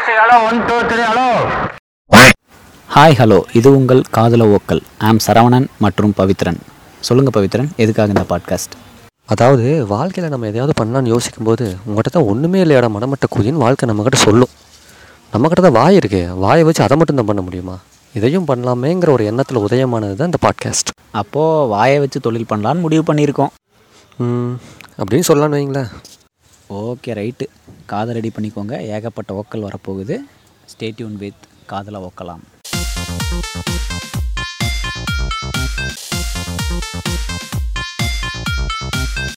Testing hello one two three hello hi hello இது உங்கள் காதல ஓக்கல் ஆம் சரவணன் மற்றும் பவித்ரன். சொல்லுங்கள் பவித்ரன் எதுக்காக இந்த பாட்காஸ்ட் அதாவது வாழ்க்கையில் நம்ம எதையாவது பண்ணலான்னு யோசிக்கும்போது உங்கள்கிட்ட தான் ஒன்றுமே இல்லையாடா மனமட்ட குதின்னு வாழ்க்கை நம்மக்கிட்ட சொல்லும். நம்மக்கிட்ட தான் வாய் இருக்கே வாயை வச்சு அதை மட்டும் தான் பண்ண முடியுமா? இதையும் பண்ணலாமேங்கிற ஒரு எண்ணத்தில் உதயமானது தான் இந்த பாட்காஸ்ட் அப்போது வாயை வச்சு தொழில் பண்ணலான்னு முடிவு பண்ணியிருக்கோம். அப்படின்னு சொல்லலான்னு வைங்களேன். ஓகே ரைட்டு காதை ரெடி பண்ணிக்கோங்க. ஏகப்பட்ட ஓக்கல் வரப்போகுது. ஸ்டேட்யூன் வித் காதலை ஓக்கலாம்.